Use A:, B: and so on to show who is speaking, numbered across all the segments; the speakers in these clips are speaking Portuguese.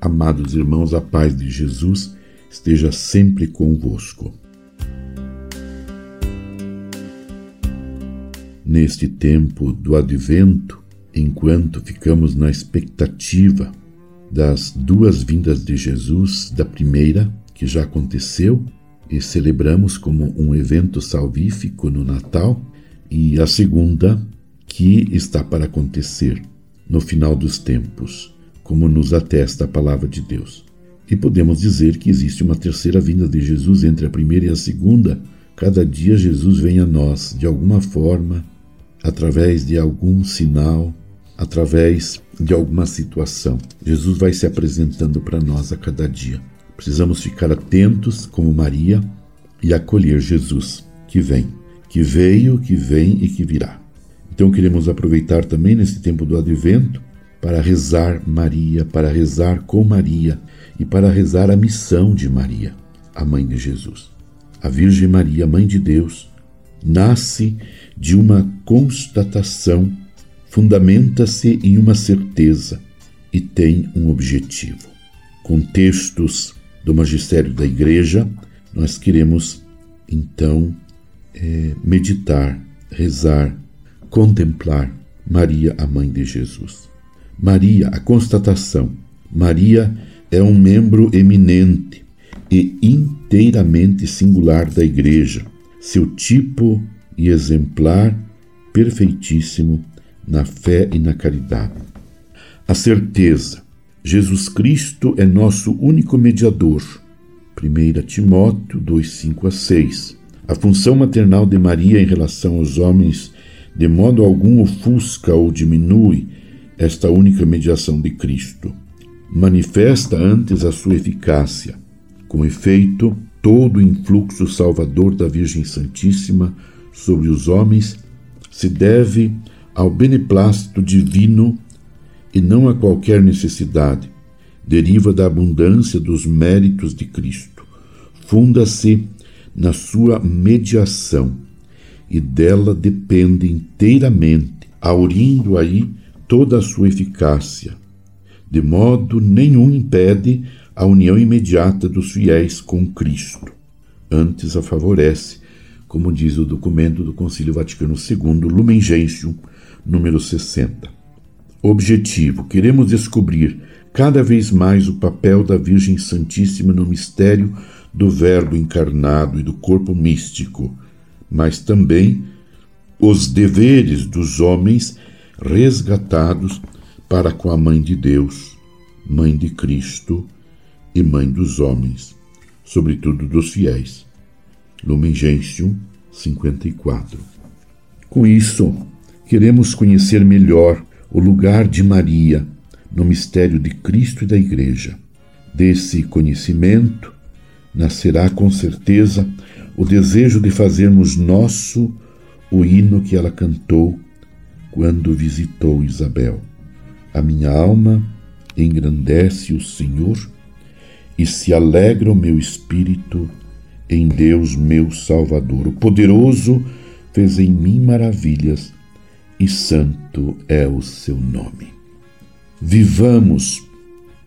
A: Amados irmãos, a paz de Jesus esteja sempre convosco. Neste tempo do advento, enquanto ficamos na expectativa das duas vindas de Jesus, da primeira, que já aconteceu, e celebramos como um evento salvífico no Natal, e a segunda, que está para acontecer no final dos tempos, como nos atesta a palavra de Deus. E podemos dizer que existe uma terceira vinda de Jesus entre a primeira e a segunda. Cada dia Jesus vem a nós, de alguma forma, através de algum sinal, através de alguma situação. Jesus vai se apresentando para nós a cada dia. Precisamos ficar atentos, como Maria, e acolher Jesus, que vem, que veio, que vem e que virá. Então queremos aproveitar também nesse tempo do advento para rezar Maria, para rezar com Maria e para rezar a missão de Maria, a mãe de Jesus. A Virgem Maria, mãe de Deus, nasce de uma constatação, fundamenta-se em uma certeza e tem um objetivo. Com textos do magistério da Igreja, nós queremos então é, meditar, rezar, contemplar Maria, a mãe de Jesus. Maria, a constatação. Maria é um membro eminente e inteiramente singular da Igreja, seu tipo e exemplar perfeitíssimo na fé e na caridade. A certeza: Jesus Cristo é nosso único mediador. 1 Timóteo 2, 5 a 6. A função maternal de Maria em relação aos homens de modo algum ofusca ou diminui esta única mediação de Cristo. Manifesta antes a sua eficácia. Com efeito, todo o influxo salvador da Virgem Santíssima sobre os homens se deve ao beneplácito divino e não a qualquer necessidade. Deriva da abundância dos méritos de Cristo. Funda-se na sua mediação e dela depende inteiramente, aurindo aí toda a sua eficácia. De modo nenhum impede a união imediata dos fiéis com Cristo. Antes a favorece, como diz o documento do Concílio Vaticano II, Lumen Gentium, número 60. Objetivo: queremos descobrir cada vez mais o papel da Virgem Santíssima no mistério do Verbo encarnado e do corpo místico, mas também os deveres dos homens resgatados para com a Mãe de Deus, Mãe de Cristo e Mãe dos homens, sobretudo dos fiéis. Lumen Gentium 54. Com isso, queremos conhecer melhor o lugar de Maria no mistério de Cristo e da Igreja. Desse conhecimento nascerá com certeza o desejo de fazermos nosso o hino que ela cantou quando visitou Isabel. A minha alma engrandece o Senhor e se alegra o meu espírito em Deus, meu Salvador. O poderoso fez em mim maravilhas e santo é o seu nome. Vivamos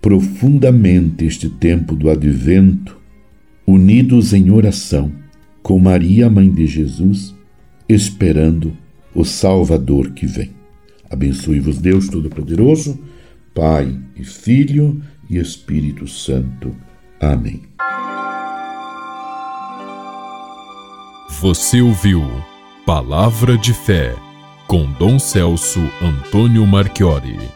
A: profundamente este tempo do advento, unidos em oração com Maria, mãe de Jesus, esperando o Salvador que vem. Abençoe-vos, Deus Todo-Poderoso, Pai e Filho e Espírito Santo. Amém.
B: Você ouviu Palavra de Fé com Dom Celso Antônio Marchiori.